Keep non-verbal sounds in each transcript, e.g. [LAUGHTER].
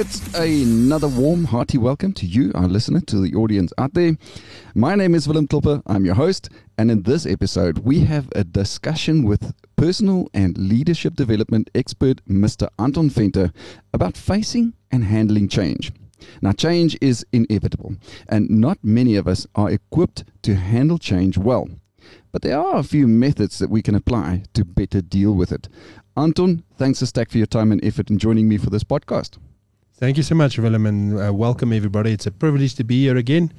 It's another warm, hearty welcome to you, our listener, to the audience out there. My name is Willem Klopper. I'm your host. And in this episode, we have a discussion with personal and leadership development expert, Mr. Anton Venter, about facing and handling change. Now, change is inevitable, and not many of us are equipped to handle change well. But there are a few methods that we can apply to better deal with it. Anton, thanks a stack for your time and effort in joining me for this podcast. Thank you so much, Willem, and uh, welcome everybody. It's a privilege to be here again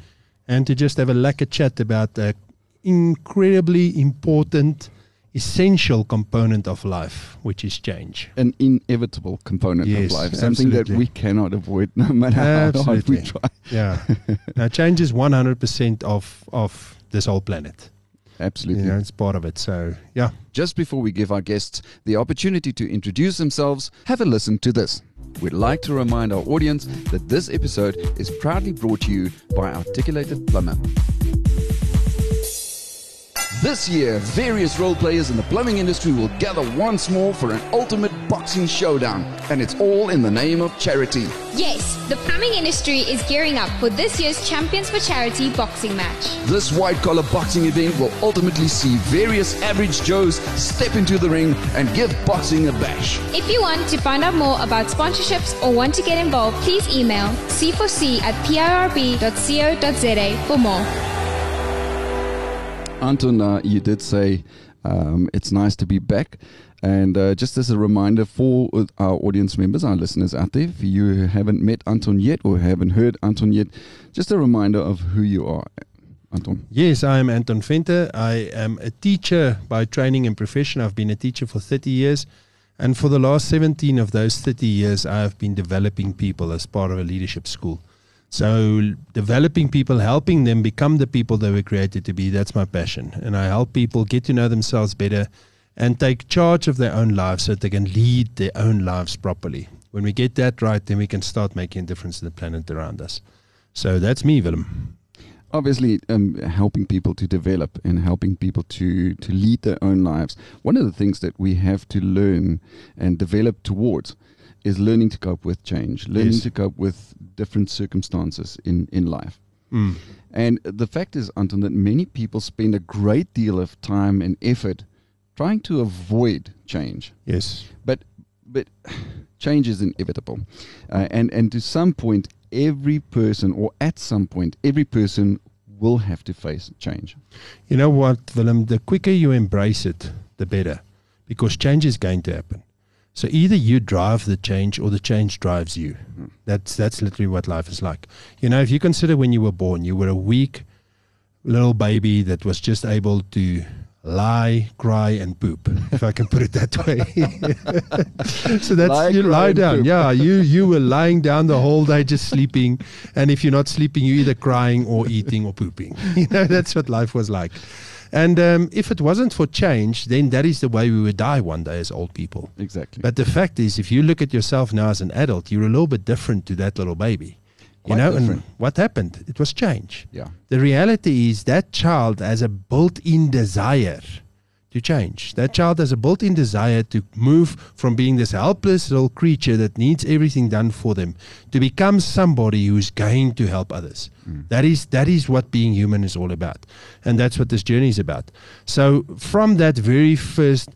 and to just have a lekker chat about an incredibly important, essential component of life, which is change. An inevitable component Yes, of life, something absolutely. that we cannot avoid no matter how hard we Absolutely. try. Yeah. [LAUGHS] now, change is 100% of, of this whole planet. Absolutely. You know, it's part of it. So, yeah. Just before we give our guests the opportunity to introduce themselves, have a listen to this. We'd like to remind our audience that this episode is proudly brought to you by Articulated Plumber. This year, various role players in the plumbing industry will gather once more for an ultimate boxing showdown, and it's all in the name of charity. Yes, the plumbing industry is gearing up for this year's Champions for Charity boxing match. This white collar boxing event will ultimately see various average Joes step into the ring and give boxing a bash. If you want to find out more about sponsorships or want to get involved, please email c4c at pirb.co.za for more. Anton, uh, you did say um, it's nice to be back. And uh, just as a reminder for our audience members, our listeners out there, if you haven't met Anton yet or haven't heard Anton yet, just a reminder of who you are, Anton. Yes, I am Anton Venter. I am a teacher by training and profession. I've been a teacher for 30 years. And for the last 17 of those 30 years, I have been developing people as part of a leadership school. So, developing people, helping them become the people they were created to be, that's my passion. And I help people get to know themselves better and take charge of their own lives so that they can lead their own lives properly. When we get that right, then we can start making a difference to the planet around us. So, that's me, Willem. Obviously, um, helping people to develop and helping people to, to lead their own lives. One of the things that we have to learn and develop towards is learning to cope with change, learning Yes. to cope with different circumstances in, in life. Mm. And the fact is, Anton, that many people spend a great deal of time and effort trying to avoid change. Yes. But but change is inevitable, uh, and and to some point, every person, or at some point, every person will have to face change. You know what, Willem? The quicker you embrace it, the better, because change is going to happen. So either you drive the change or the change drives you. That's that's literally what life is like. You know, if you consider when you were born, you were a weak little baby that was just able to lie, cry, and poop, if I can put it that way. [LAUGHS] so that's Lie, you cry, lie down. Yeah, [LAUGHS] you you were lying down the whole day just sleeping, and if you're not sleeping, you're either crying or eating or pooping. [LAUGHS] You know, that's what life was like. And um, if it wasn't for change, then that is the way we would die one day as old people. Exactly. But the fact is, if you look at yourself now as an adult, you're a little bit different to that little baby. Quite you know, different. and what happened? It was change. yeah. The reality is that child has a built-in desire to change. That child has a built-in desire to move from being this helpless little creature that needs everything done for them to become somebody who's going to help others. Mm. That is that is what being human is all about. And that's what this journey is about. So from that very first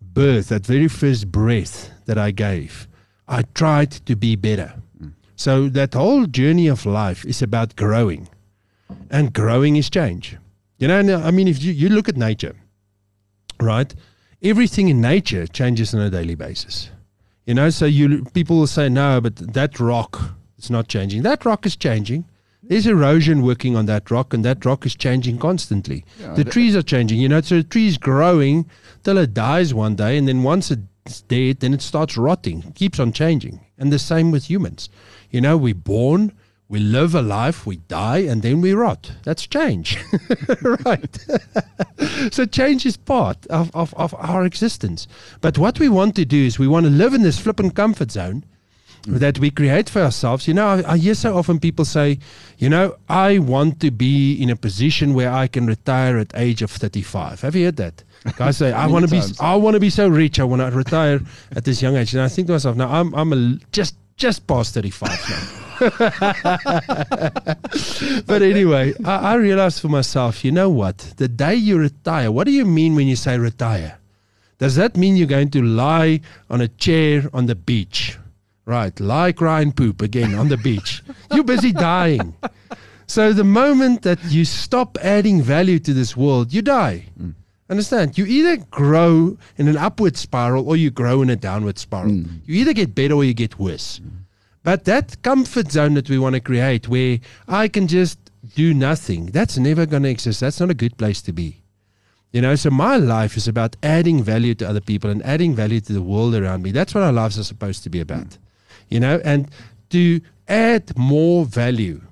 birth, that very first breath that I gave, I tried to be better. Mm. So that whole journey of life is about growing. And growing is change. You know, I mean, if you, you look at nature, right? Everything in nature changes on a daily basis. You know, so you people will say, no, but that rock is not changing. That rock is changing. There's erosion working on that rock, and that rock is changing constantly. Yeah, the trees are changing. You know, so the tree is growing till it dies one day, and then once it's dead, then it starts rotting. It keeps on changing. And the same with humans. You know, we're born, We live a life, we die, and then we rot. That's change. [LAUGHS] right. [LAUGHS] so change is part of, of, of our existence. But what we want to do is we want to live in this flippant comfort zone mm. that we create for ourselves. You know, I, I hear so often people say, you know, I want to be in a position where I can retire at age of 35. Have you heard that? Guys say, [LAUGHS] I want to be. I want to be so rich. I want to retire at this young age. And I think to myself, now I'm, I'm a, just, just past 35 now. but anyway, I, I realized for myself, you know what? The day you retire, what do you mean when you say retire? Does that mean you're going to lie on a chair on the beach? Right, lie, cry, and poop again on the beach. You're busy dying. So the moment that you stop adding value to this world, you die. Mm. Understand? You either grow in an upward spiral or you grow in a downward spiral. Hmm. You either get better or you get worse. Hmm. But that comfort zone that we want to create where I can just do nothing, that's never going to exist. That's not a good place to be. You know, so my life is about adding value to other people and adding value to the world around me. That's what our lives are supposed to be about. Hmm. You know, and to add more value,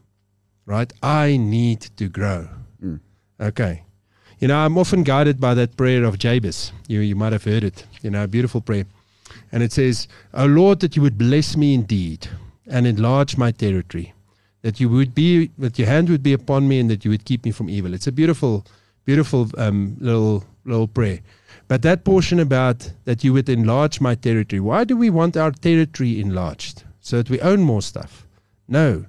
right? I need to grow. Okay. You know, I'm often guided by that prayer of Jabez. You, you might have heard it. You know, beautiful prayer. And it says, O Lord, that you would bless me indeed and enlarge my territory, that you would be, that your hand would be upon me and that you would keep me from evil. It's a beautiful, beautiful um, little, little prayer. But that portion about that you would enlarge my territory, why do we want our territory enlarged? So that we own more stuff? No,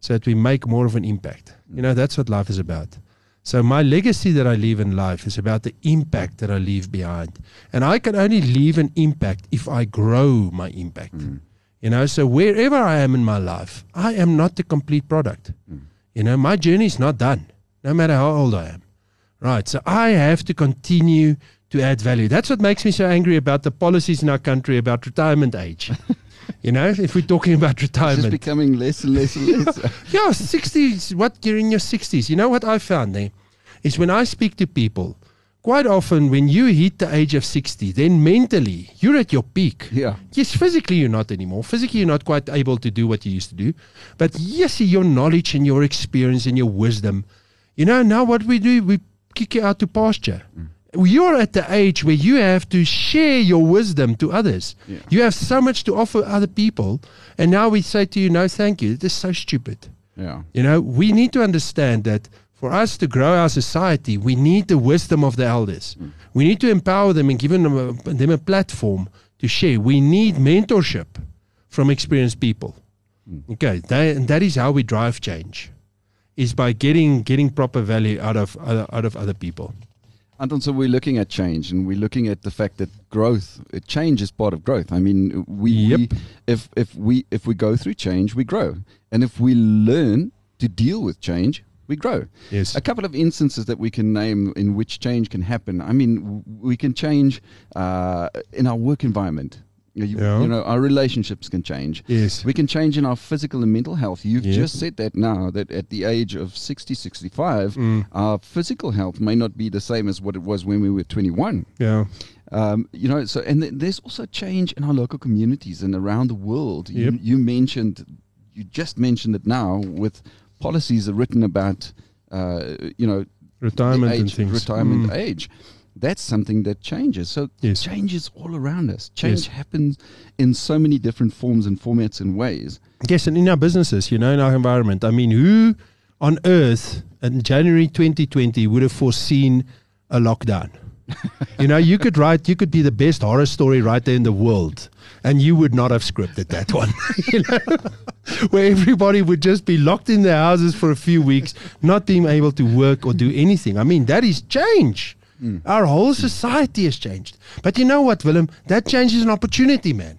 so that we make more of an impact. You know, that's what life is about. So my legacy that I leave in life is about the impact that I leave behind. And I can only leave an impact if I grow my impact. Mm. You know, so wherever I am in my life, I am not the complete product. Mm. You know, my journey is not done, no matter how old I am. Right. So I have to continue to add value. That's what makes me so angry about the policies in our country about retirement age. [LAUGHS] you know, if we're talking about retirement, It's becoming less and less and less. [LAUGHS] Yeah, 60s, what you're in your 60s. You know what I found there? Is when I speak to people, quite often when you hit the age of 60, then mentally you're at your peak. yeah. Yes, physically you're not anymore. Physically you're not quite able to do what you used to do. But yes, your knowledge and your experience and your wisdom. You know, now what we do, we kick you out to pasture. Mm. You're at the age where you have to share your wisdom to others. Yeah. You have so much to offer other people. And now we say to you, no, thank you. This is so stupid. Yeah. You know, we need to understand that for us to grow our society, we need the wisdom of the elders. Mm. We need to empower them and give them a, them a platform to share. We need mentorship from experienced people. Mm. Okay, that, and that is how we drive change, is by getting getting proper value out of out of other people. Anton, so we're looking at change and we're looking at the fact that growth, uh, change is part of growth. I mean, we, Yep. we if if we if we go through change, we grow, and if we learn to deal with change, we grow. Yes. A couple of instances that we can name in which change can happen. I mean, we can change uh, in our work environment. You, Yeah. you know, our relationships can change. Yes. We can change in our physical and mental health. You've Yeah. just said that now, that at the age of 60, 65, Mm. our physical health may not be the same as what it was when we were 21. Yeah. Um, you know, so, and th- there's also change in our local communities and around the world. You, Yep. you mentioned, you just mentioned it now with policies are written about, uh, you know, Retirement age, and things. retirement Mm. age. That's something that changes. So Yes. change is all around us. Change Yes. happens in so many different forms and formats and ways. Yes, and in our businesses, you know, in our environment. I mean, who on earth in January 2020 would have foreseen a lockdown? [LAUGHS] you know, you could write, you could be the best horror story writer in the world, and you would not have scripted that one. [LAUGHS] you know, [LAUGHS] where everybody would just be locked in their houses for a few weeks, not being able to work or do anything. I mean, that is change. Our whole society has changed. But you know what, Willem? That change is an opportunity, man.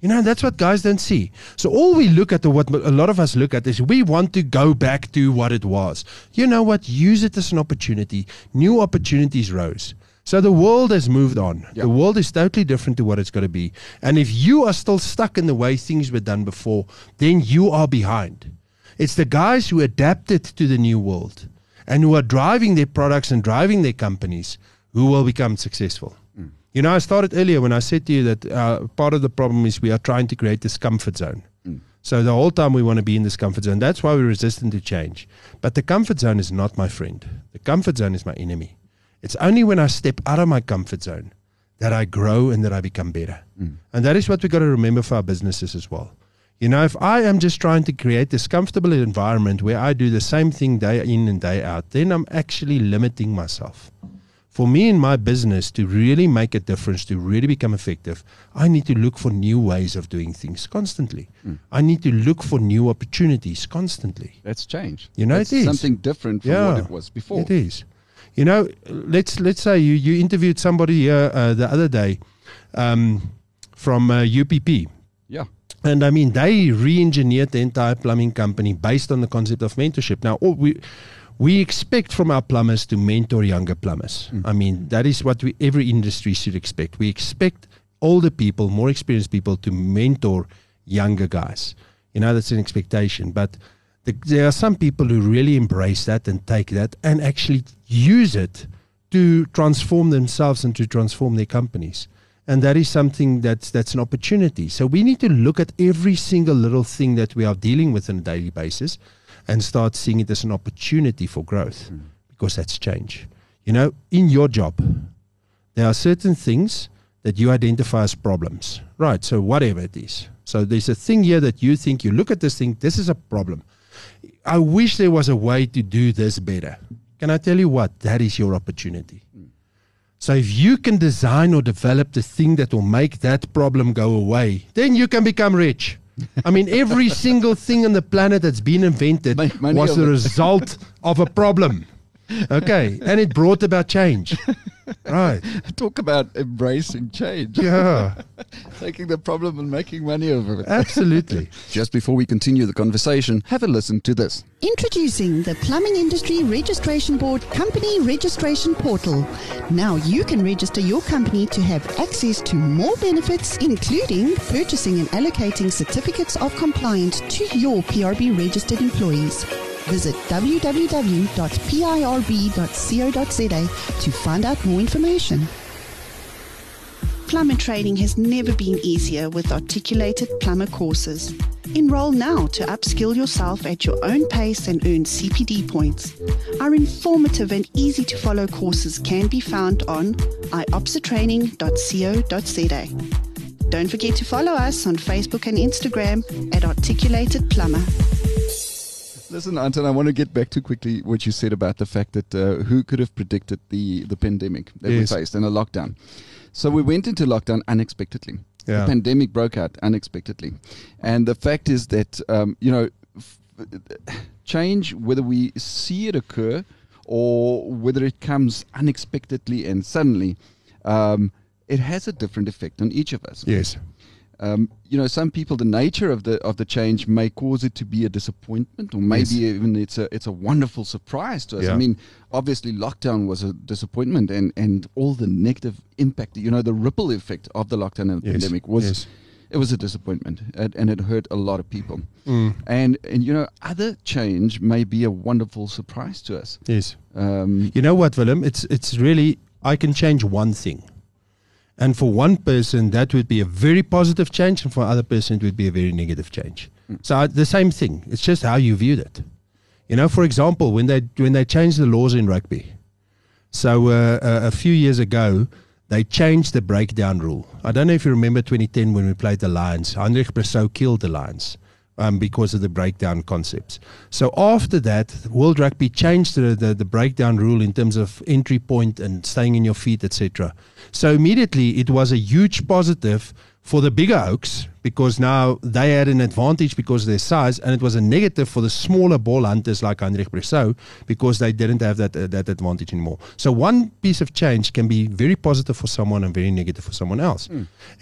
You know, that's what guys don't see. So all we look at, or what a lot of us look at, is we want to go back to what it was. You know what? Use it as an opportunity. New opportunities rose. So the world has moved on. Yeah. The world is totally different to what it's going to be. And if you are still stuck in the way things were done before, then you are behind. It's the guys who adapted to the new world and who are driving their products and driving their companies who will become successful. Hmm. You know, I started earlier when I said to you that uh, part of the problem is we are trying to create this comfort zone. Hmm. So the whole time we want to be in this comfort zone. That's why we're resistant to change. But the comfort zone is not my friend. The comfort zone is my enemy. It's only when I step out of my comfort zone that I grow and that I become better. Hmm. And that is what we've got to remember for our businesses as well. You know, if I am just trying to create this comfortable environment where I do the same thing day in and day out, then I'm actually limiting myself. For me in my business to really make a difference, to really become effective, I need to look for new ways of doing things constantly. I need to look for new opportunities constantly. That's change. You know, That's it is. something different from what it was before. It is. You know, let's let's say you you interviewed somebody here uh, the other day um, from uh, UPP. And I mean, they re-engineered the entire plumbing company based on the concept of mentorship. Now, all we we expect from our plumbers to mentor younger plumbers. Mm. I mean, that is what we every industry should expect. We expect older people, more experienced people, to mentor younger guys. You know, that's an expectation. But the, there are some people who really embrace that and take that and actually use it to transform themselves and to transform their companies and that is something that's that's an opportunity. So we need to look at every single little thing that we are dealing with on a daily basis and start seeing it as an opportunity for growth hmm. because that's change. You know in your job there are certain things that you identify as problems. Right so whatever it is. So there's a thing here that you think you look at this thing this is a problem. I wish there was a way to do this better. Can i tell you what? That is your opportunity hmm. So if you can design or develop the thing that will make that problem go away, then you can become rich. I mean, every [LAUGHS] single thing on the planet that's been invented was the result [LAUGHS] of a problem. Okay, and it brought about change. [LAUGHS] Right. Talk about embracing change. Yeah, [LAUGHS] Taking the problem and making money over it. absolutely. [LAUGHS] Just before we continue the conversation, have a listen to this. Introducing the Plumbing Industry Registration Board Company Registration Portal. Now you can register your company to have access to more benefits, including purchasing and allocating certificates of compliance to your PIRB registered employees. Visit www.pirb.co.za to find out more information. Plumber training has never been easier with articulated plumber courses. Enroll now to upskill yourself at your own pace and earn CPD points. Our informative and easy to follow courses can be found on iopsatraining.co.za. Don't forget to follow us on Facebook and Instagram at Articulated Plumber. Listen, Anton, I want to get back to quickly what you said about the fact that uh, who could have predicted the, the pandemic that Yes. we faced and a lockdown. So we went into lockdown unexpectedly. Yeah. The pandemic broke out unexpectedly. And the fact is that, um, you know, f- change, whether we see it occur or whether it comes unexpectedly and suddenly, um, it has a different effect on each of us Yes. Um, you know, some people, the nature of the of the change may cause it to be a disappointment, or maybe Yes. even it's a it's a wonderful surprise to us. I mean, obviously, lockdown was a disappointment, and and all the negative impact, you know, the ripple effect of the lockdown and the Yes. pandemic was. Yes. It was a disappointment, and, and it hurt a lot of people. Mm. And and you know, other change may be a wonderful surprise to us. Yes. Um, You know what, Willem? It's it's really I can change one thing. And for one person that would be a very positive change and for another person it would be a very negative change. So I, the same thing. It's just how you viewed it. You know, for example, when they when they changed the laws in rugby. So uh, a, a few years ago, they changed the breakdown rule. I don't know if you remember 2010 when we played the Lions. Heinrich Brüssow killed the Lions um, because of the breakdown concepts. So after that, World Rugby changed the, the, the breakdown rule in terms of entry point and staying in your feet, etc. So immediately it was a huge positive for the bigger oaks because now they had an advantage because of their size, and it was a negative for the smaller ball hunters like Heinrich Brüssow because they didn't have that uh, that advantage anymore. So one piece of change can be very positive for someone and very negative for someone else,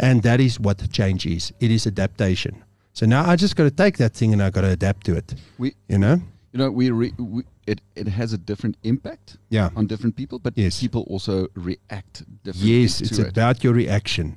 and that is what change is. It is adaptation. So now I just got to take that thing and I got to adapt to it. we You know? you know we, re, we it it has a different impact Yeah. on different people, but Yes. people also react differently. Yes, it's it. about your reaction.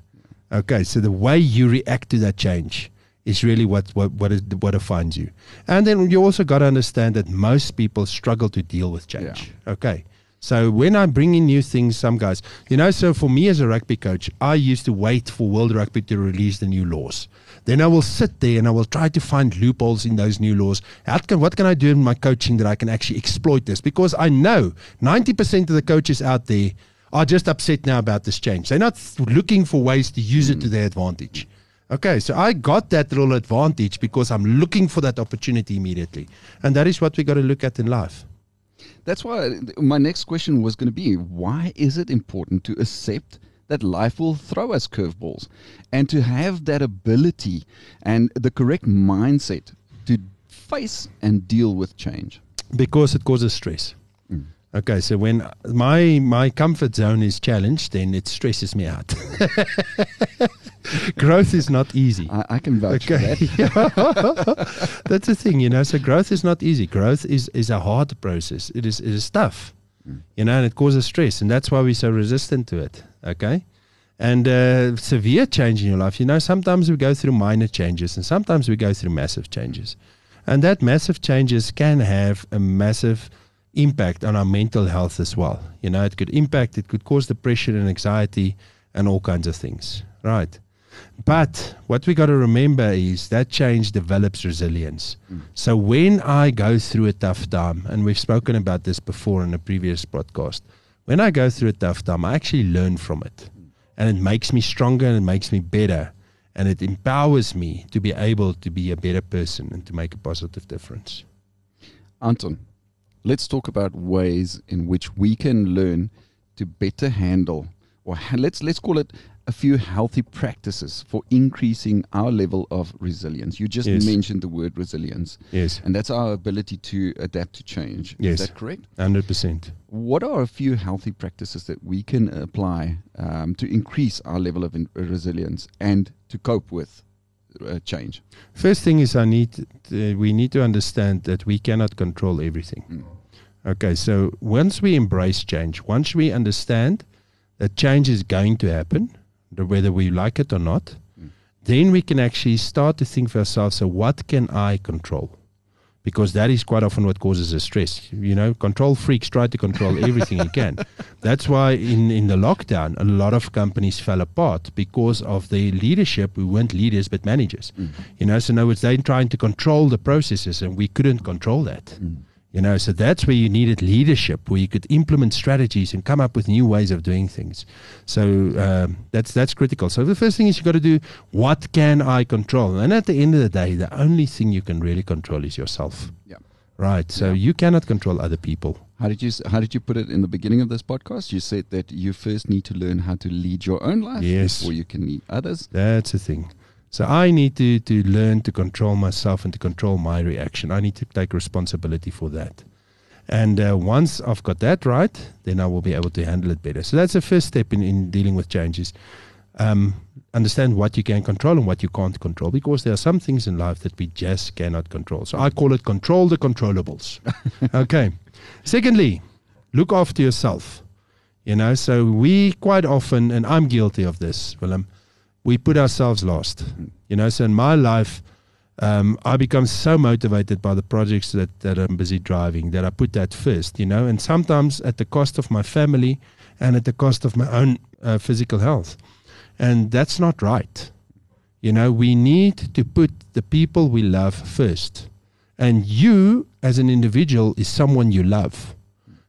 Okay, so the way you react to that change is really what what what, is, what defines you. And then you also got to understand that most people struggle to deal with change. Okay, So when I bring in new things, some guys, you know, so for me as a rugby coach, I used to wait for World Rugby to release the new laws. Then I will sit there and I will try to find loopholes in those new laws. How can, what can I do in my coaching that I can actually exploit this? Because I know 90% of the coaches out there are just upset now about this change. They're not looking for ways to use it to mm. their advantage. Okay, so I got that little advantage because I'm looking for that opportunity immediately. And that is what we got to look at in life. That's why my next question was going to be why is it important to accept that life will throw us curveballs and to have that ability and the correct mindset to face and deal with change? Because it causes stress. Okay, so when my my comfort zone is challenged, then it stresses me out. [LAUGHS] growth is not easy. I, I can vouch Okay. for that. [LAUGHS] That's the thing, you know. So growth is not easy. Growth is is a hard process. It is it is tough, you know, and it causes stress, and that's why we're so resistant to it. Okay, and uh, severe change in your life. You know, sometimes we go through minor changes, and sometimes we go through massive changes, and that massive changes can have a massive impact on our mental health as well. You know, it could impact. It could cause depression and anxiety and all kinds of things. Right. But what we got to remember is that change develops resilience. Hmm. So when I go through a tough time, and we've spoken about this before in a previous podcast, when I go through a tough time, I actually learn from it. Hmm. And it makes me stronger and it makes me better. And it empowers me to be able to be a better person and to make a positive difference. Anton, let's talk about ways in which we can learn to better handle, or ha- let's let's call it a few healthy practices for increasing our level of resilience. You just Yes. mentioned the word resilience, Yes, and that's our ability to adapt to change. Yes. Is that correct? 100%. What are a few healthy practices that we can apply um, to increase our level of in- resilience and to cope with uh, change? First thing is I need to, we need to understand that we cannot control everything. Mm. Okay, so once we embrace change, once we understand that change is going to happen, whether we like it or not, Mm. then we can actually start to think for ourselves, so what can I control? Because that is quite often what causes us stress. You know, control freaks try to control [LAUGHS] everything you can. That's why in, in the lockdown, a lot of companies fell apart because of the leadership who weren't leaders but managers. You know, so in other words, they're trying to control the processes and we couldn't control that. You know, so that's where you needed leadership, where you could implement strategies and come up with new ways of doing things. So um, that's that's critical. So the first thing is you got to do what can I control, and at the end of the day, the only thing you can really control is yourself. Yeah. Right. So you cannot control other people. How did you How did you put it in the beginning of this podcast? You said that you first need to learn how to lead your own life Yes. before you can lead others. That's the thing. So I need to, to learn to control myself and to control my reaction. I need to take responsibility for that. And uh, once I've got that right, then I will be able to handle it better. So that's the first step in, in dealing with changes. Um, understand what you can control and what you can't control because there are some things in life that we just cannot control. So I call it control the controllables. [LAUGHS] okay. Secondly, look after yourself. You know, so we quite often, and I'm guilty of this, Willem, we put ourselves last. You know, so in my life, um, I become so motivated by the projects that, that I'm busy driving that I put that first, you know, and sometimes at the cost of my family and at the cost of my own uh, physical health. And that's not right. You know, we need to put the people we love first. And you, as an individual, is someone you love.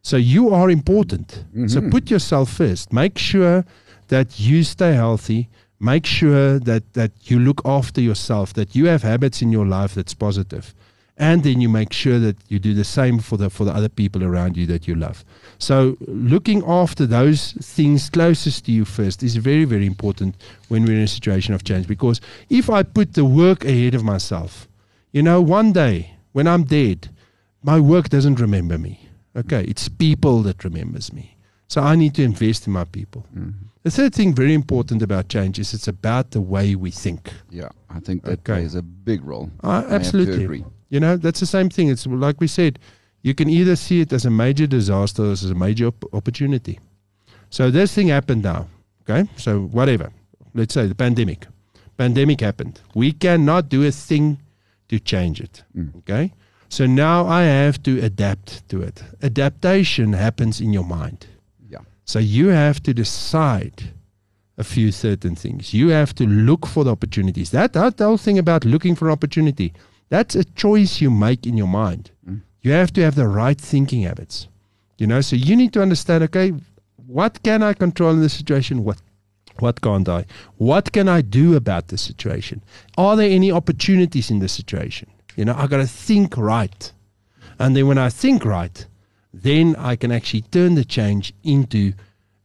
So you are important. So put yourself first. Make sure that you stay healthy. Make sure that, that you look after yourself, that you have habits in your life that's positive. And then you make sure that you do the same for the for the other people around you that you love. So looking after those things closest to you first is very, very important when we're in a situation of change. Because if I put the work ahead of myself, you know, one day when I'm dead, my work doesn't remember me. Okay, it's people that remembers me. So I need to invest in my people. Mm-hmm. The third thing very important about change is it's about the way we think. Yeah, I think that Okay. plays a big role. Uh, I absolutely. agree. You know, that's the same thing. It's like we said, you can either see it as a major disaster or as a major op- opportunity. So this thing happened now. Okay, so whatever. Let's say the pandemic. Pandemic happened. We cannot do a thing to change it. Mm. Okay, So now I have to adapt to it. Adaptation happens in your mind. So you have to decide a few certain things. You have to look for the opportunities. That, that whole thing about looking for opportunity, that's a choice you make in your mind. Mm. You have to have the right thinking habits. You know, so you need to understand, okay, what can I control in this situation? What what can't I? What can I do about the situation? Are there any opportunities in the situation? You know, I got to think right. And then when I think right, then I can actually turn the change into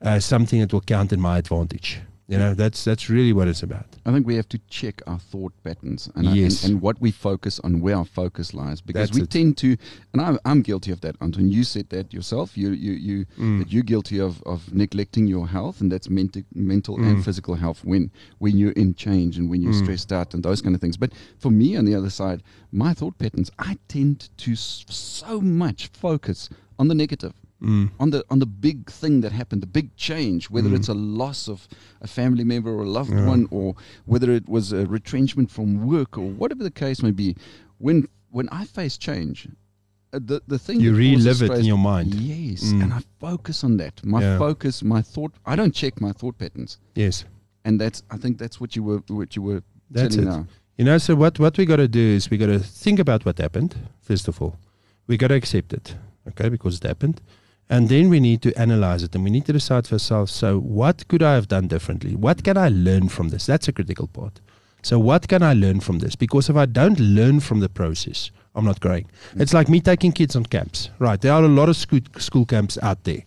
uh, something that will count in my advantage. You know, that's that's really what it's about. I think we have to check our thought patterns and, I- Yes. and, and what we focus on, where our focus lies, because That's we it. tend to, and I'm, I'm guilty of that, Anton. You said that yourself. You you you Mm. that you're guilty of, of neglecting your health, and that's mental mental Mm. and physical health when when you're in change and when you're stressed out and those kind of things. But for me, on the other side, my thought patterns, I tend to so much focus on the negative Mm. on the on the big thing that happened, the big change, whether it's a loss of a family member or a loved Yeah. one, or whether it was a retrenchment from work, or whatever the case may be. When when I face change, uh, the the thing You relive it in your mind. Yes, Mm. and I focus on that. My Yeah. focus, my thought. I don't check my thought patterns, Yes. and that's I think that's what you were what you were That's telling it. now. You know, so what, what we got to do is we got to think about what happened, first of all. We got to accept it, okay, because it happened. And then we need to analyze it and we need to decide for ourselves so, what could I have done differently? What can I learn from this? That's a critical part. So, what can I learn from this? Because if I don't learn from the process, I'm not growing. Mm. It's like me taking kids on camps, right? There are a lot of school, school camps out there.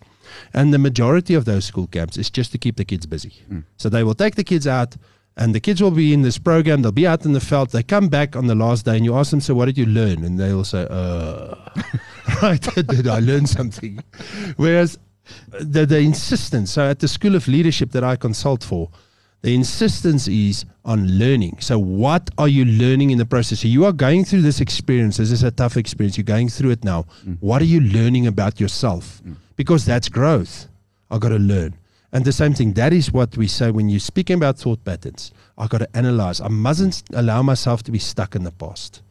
And the majority of those school camps is just to keep the kids busy. Mm. So they will take the kids out, and the kids will be in this program. They'll be out in the field. They come back on the last day, and you ask them, "So what did you learn?" And they'll say, "Uh, [LAUGHS] right, [LAUGHS] did I learn something?" Whereas uh, the the insistence. So at the School of Leadership that I consult for, the insistence is on learning. So what are you learning in the process? So you are going through this experience. This is a tough experience. You're going through it now. Mm. What are you learning about yourself? Mm. Because that's growth. I've got to learn. And the same thing, that is what we say when you're speaking about thought patterns. I got to analyze. I mustn't allow myself to be stuck in the past.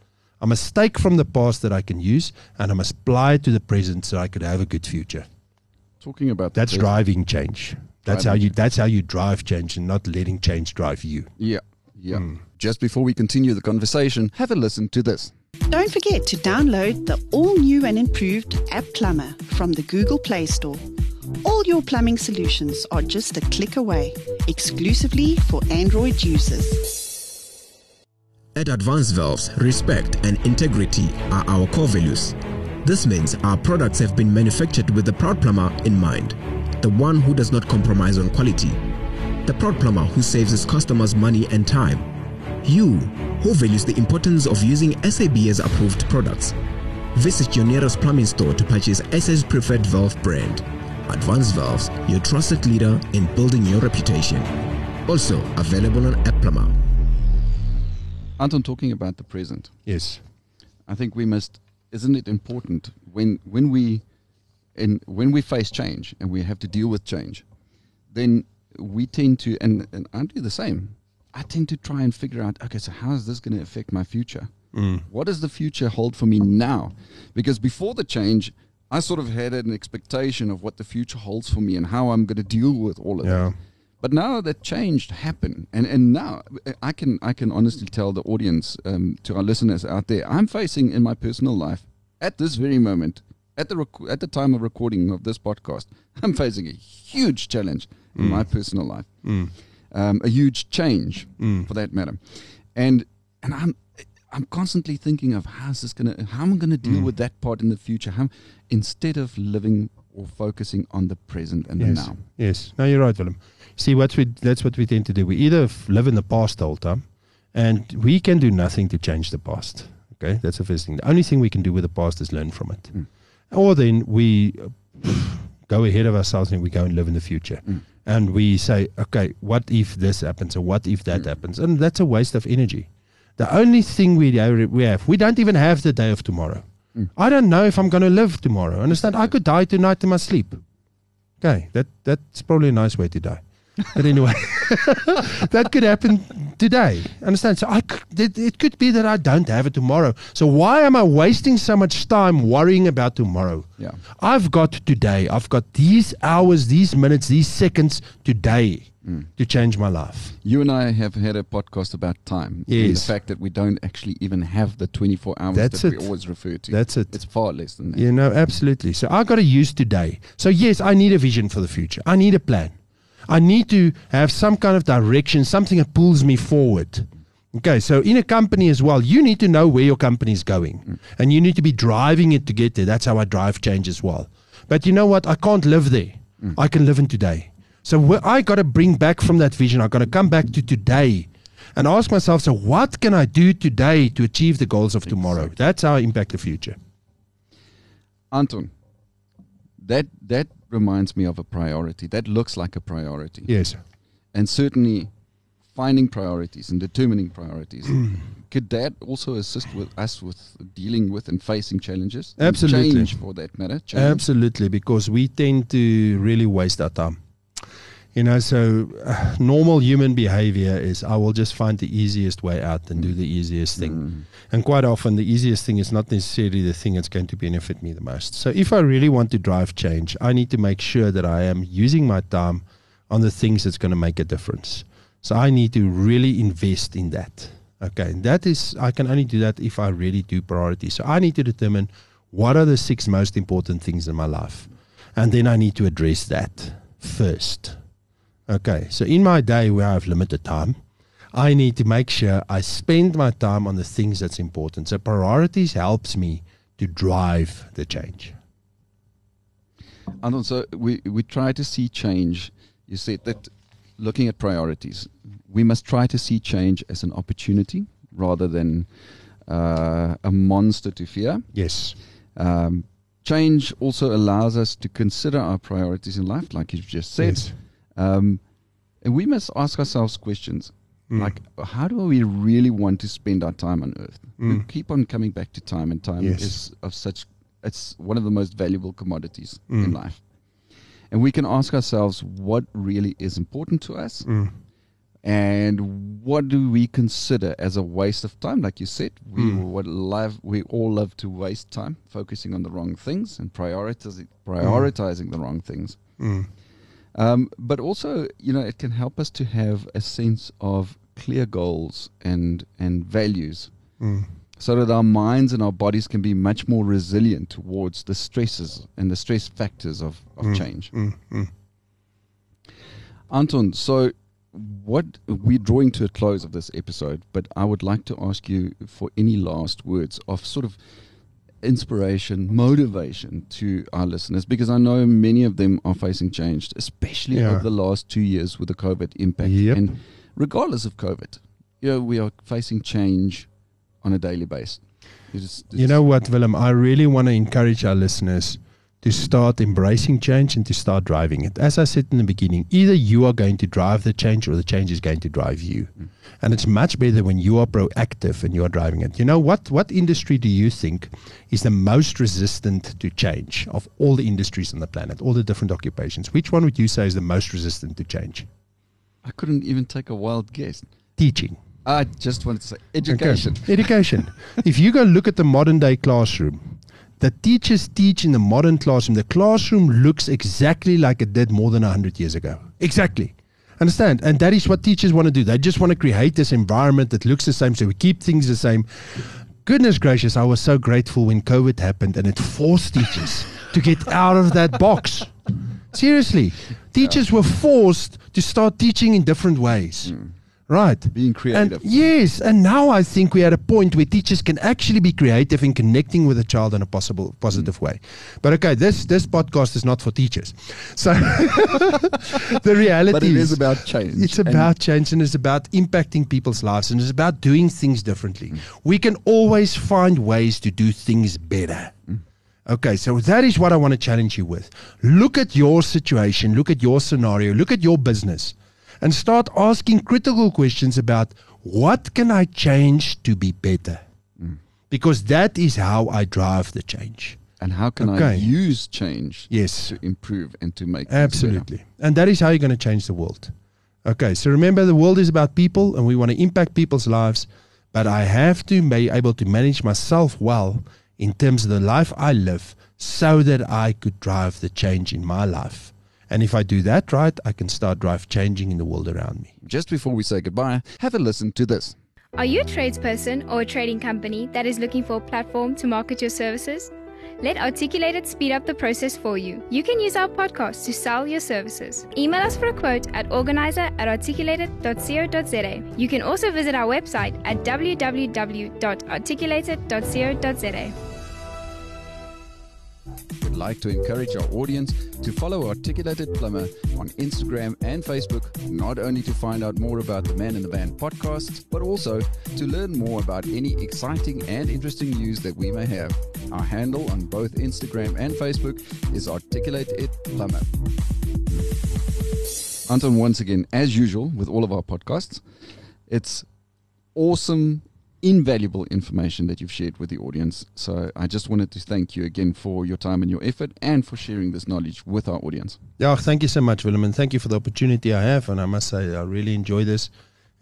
I must take from the past that I can use and I must apply it to the present so I could have a good future. Talking about That's driving change. That's how you that's how you drive change and not letting change drive you. Yeah, yeah. Hmm. Just before we continue the conversation, have a listen to this. Don't forget to download the all new and improved App Plumber from the Google Play Store. All your plumbing solutions are just a click away, exclusively for Android users. At Advanced Valves, respect and integrity are our core values. This means our products have been manufactured with the proud plumber in mind, the one who does not compromise on quality, the proud plumber who saves his customers money and time, you who values the importance of using SABS approved products. Visit your nearest plumbing store to purchase SA's preferred valve brand. Advanced Valves, your trusted leader in building your reputation. Also available on App Plumber. Anton, talking about the present. Yes. I think we must. Isn't it important when when we and when we face change and we have to deal with change, then we tend to and, and I do the same. I tend to try and figure out. Okay, so how is this going to affect my future? Mm. What does the future hold for me now? Because before the change, I sort of had an expectation of what the future holds for me and how I'm going to deal with all of Yeah. that. But now that change happened, and, and now I can I can honestly tell the audience, um, to our listeners out there, I'm facing in my personal life at this very moment, at the rec- at the time of recording of this podcast, [LAUGHS] I'm facing a huge challenge in my personal life, um, a huge change for that matter, and and I'm I'm constantly thinking of how's this gonna how am I gonna deal with that part in the future, how instead of living or focusing on the present and Yes. the now. Yes. No, you're right, Willem. See, what we that's what we tend to do. We either live in the past the whole time, and we can do nothing to change the past. Okay, that's the first thing. The only thing we can do with the past is learn from it, mm. or then we [COUGHS] go ahead of ourselves and we go and live in the future. Mm. And we say, okay, what if this happens, or what if that mm. happens? And that's a waste of energy. The only thing we we have, we don't even have the day of tomorrow. I don't know if I'm going to live tomorrow. Understand? I could die tonight in my sleep. Okay, that that's probably a nice way to die. But anyway, [LAUGHS] that could happen today. Understand? So I, it, it could be that I don't have it tomorrow. So why am I wasting so much time worrying about tomorrow? Yeah. I've got today. I've got these hours, these minutes, these seconds today Mm. to change my life. You and I have had a podcast about time. and Yes. the fact that we don't actually even have the 24 hours That's that it. we always refer to. That's it. It's far less than that. You know, absolutely. So I got to use today. So yes, I need a vision for the future. I need a plan. I need to have some kind of direction, something that pulls me forward. Okay, so in a company as well, you need to know where your company is going, mm. and you need to be driving it to get there. That's how I drive change as well. But you know what? I can't live there. Mm. I can live in today. So I got to bring back from that vision. I got to come back to today, and ask myself, so what can I do today to achieve the goals of tomorrow? That's how I impact the future. Anton, that that reminds me of a priority. That looks like a priority. Yes. And certainly finding priorities and determining priorities. [CLEARS THROAT] Could that also assist with us with dealing with and facing challenges? Absolutely. Change for that matter. Change. Absolutely, because we tend to really waste our time. You know, so uh, [SIGHS] normal human behavior is I will just find the easiest way out and do the easiest thing. Mm. And quite often, the easiest thing is not necessarily the thing that's going to benefit me the most. So, if I really want to drive change, I need to make sure that I am using my time on the things that's going to make a difference. So, I need to really invest in that. Okay. And that is, I can only do that if I really do priorities. So, I need to determine what are the six most important things in my life. And then I need to address that first. Okay. So, in my day where I have limited time, I need to make sure I spend my time on the things that's important. So priorities helps me to drive the change. And so we, we try to see change. You said that looking at priorities, we must try to see change as an opportunity rather than uh, a monster to fear. Yes. Um, change also allows us to consider our priorities in life, like you've just said. Yes. Um, and we must ask ourselves questions Mm. like, how do we really want to spend our time on earth? We Mm. keep on coming back to time, and time Yes. is of such, it's one of the most valuable commodities Mm. in life. And we can ask ourselves what really is important to us Mm. and what do we consider as a waste of time like you said we Mm. would love we all love to waste time focusing on the wrong things and prioritizing prioritizing the wrong things Mm. Um, but also you know it can help us to have a sense of clear goals and and values Mm. so that our minds and our bodies can be much more resilient towards the stresses and the stress factors of, of Mm. change Mm. Mm. Anton, so what we're drawing to a close of this episode, but I would like to ask you for any last words of sort of inspiration, motivation to our listeners, because I know many of them are facing change, especially Yeah. over the last two years with the COVID impact. Yep. And regardless of COVID, you know, we are facing change on a daily basis. It's- You know what, Willem? I really want to encourage our listeners to start embracing change and to start driving it. As I said in the beginning, either you are going to drive the change or the change is going to drive you. Mm. And it's much better when you are proactive and you are driving it. You know what what industry do you think is the most resistant to change of all the industries on the planet, all the different occupations? Which one would you say is the most resistant to change? I couldn't even take a wild guess. Teaching. I just wanted to say education. Okay. Education. if you go look at the modern day classroom, the teachers teach in the modern classroom. The classroom looks exactly like it did more than 100 years ago. Exactly. Understand? And that is what teachers want to do. They just want to create this environment that looks the same. So we keep things the same. Goodness gracious, I was so grateful when COVID happened and it forced teachers to get out of that box. Seriously. Teachers were forced to start teaching in different ways. Hmm. Right. Being creative. And yes, and now I think we're at a point where teachers can actually be creative in connecting with a child in a possible positive way. But okay, this this podcast is not for teachers. So [LAUGHS] the reality but it is is about change. it's about change and it's about impacting people's lives and it's about doing things differently. Mm. We can always find ways to do things better. Mm. Okay, so that is what I want to challenge you with. Look at your situation, look at your scenario, look at your business, and start asking critical questions about what can I change to be better? Mm. Because that is how I drive the change. and how can I use change Yes. to improve and to make? Absolutely. And that is how you're going to change the world. Okay, so remember the world is about people and we want to impact people's lives, but I have to be able to manage myself well in terms of the life I live so that I could drive the change in my life. And if I do that right, I can start drive changing in the world around me. Just before we say goodbye, have a listen to this. Are you a tradesperson or a trading company that is looking for a platform to market your services? Let Articulated speed up the process for you. You can use our podcast to sell your services. Email us for a quote at organizer at articulated.co.za. You can also visit our website at www.articulated.co.za. We'd like to encourage our audience to follow Articulated Plumber on Instagram and Facebook, not only to find out more about the Man in the Van podcast, but also to learn more about any exciting and interesting news that we may have. Our handle on both Instagram and Facebook is Articulated Plumber. Anton, once again, as usual with all of our podcasts, it's awesome, invaluable information that you've shared with the audience. So I just wanted to thank you again for your time and your effort and for sharing this knowledge with our audience. Yeah, thank you so much, Willem, and thank you for the opportunity I have. And I must say, I really enjoy this,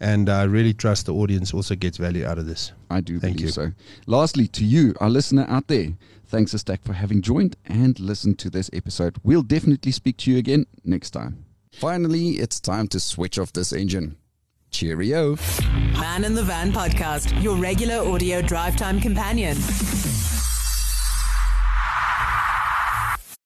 and I really trust the audience also gets value out of this. I do Thank believe you. so. Lastly, to you, our listener out there, thanks a stack for having joined and listened to this episode. We'll definitely speak to you again next time. Finally, it's time to switch off this engine. Cheerio. Man in the Van podcast, your regular audio drive time companion.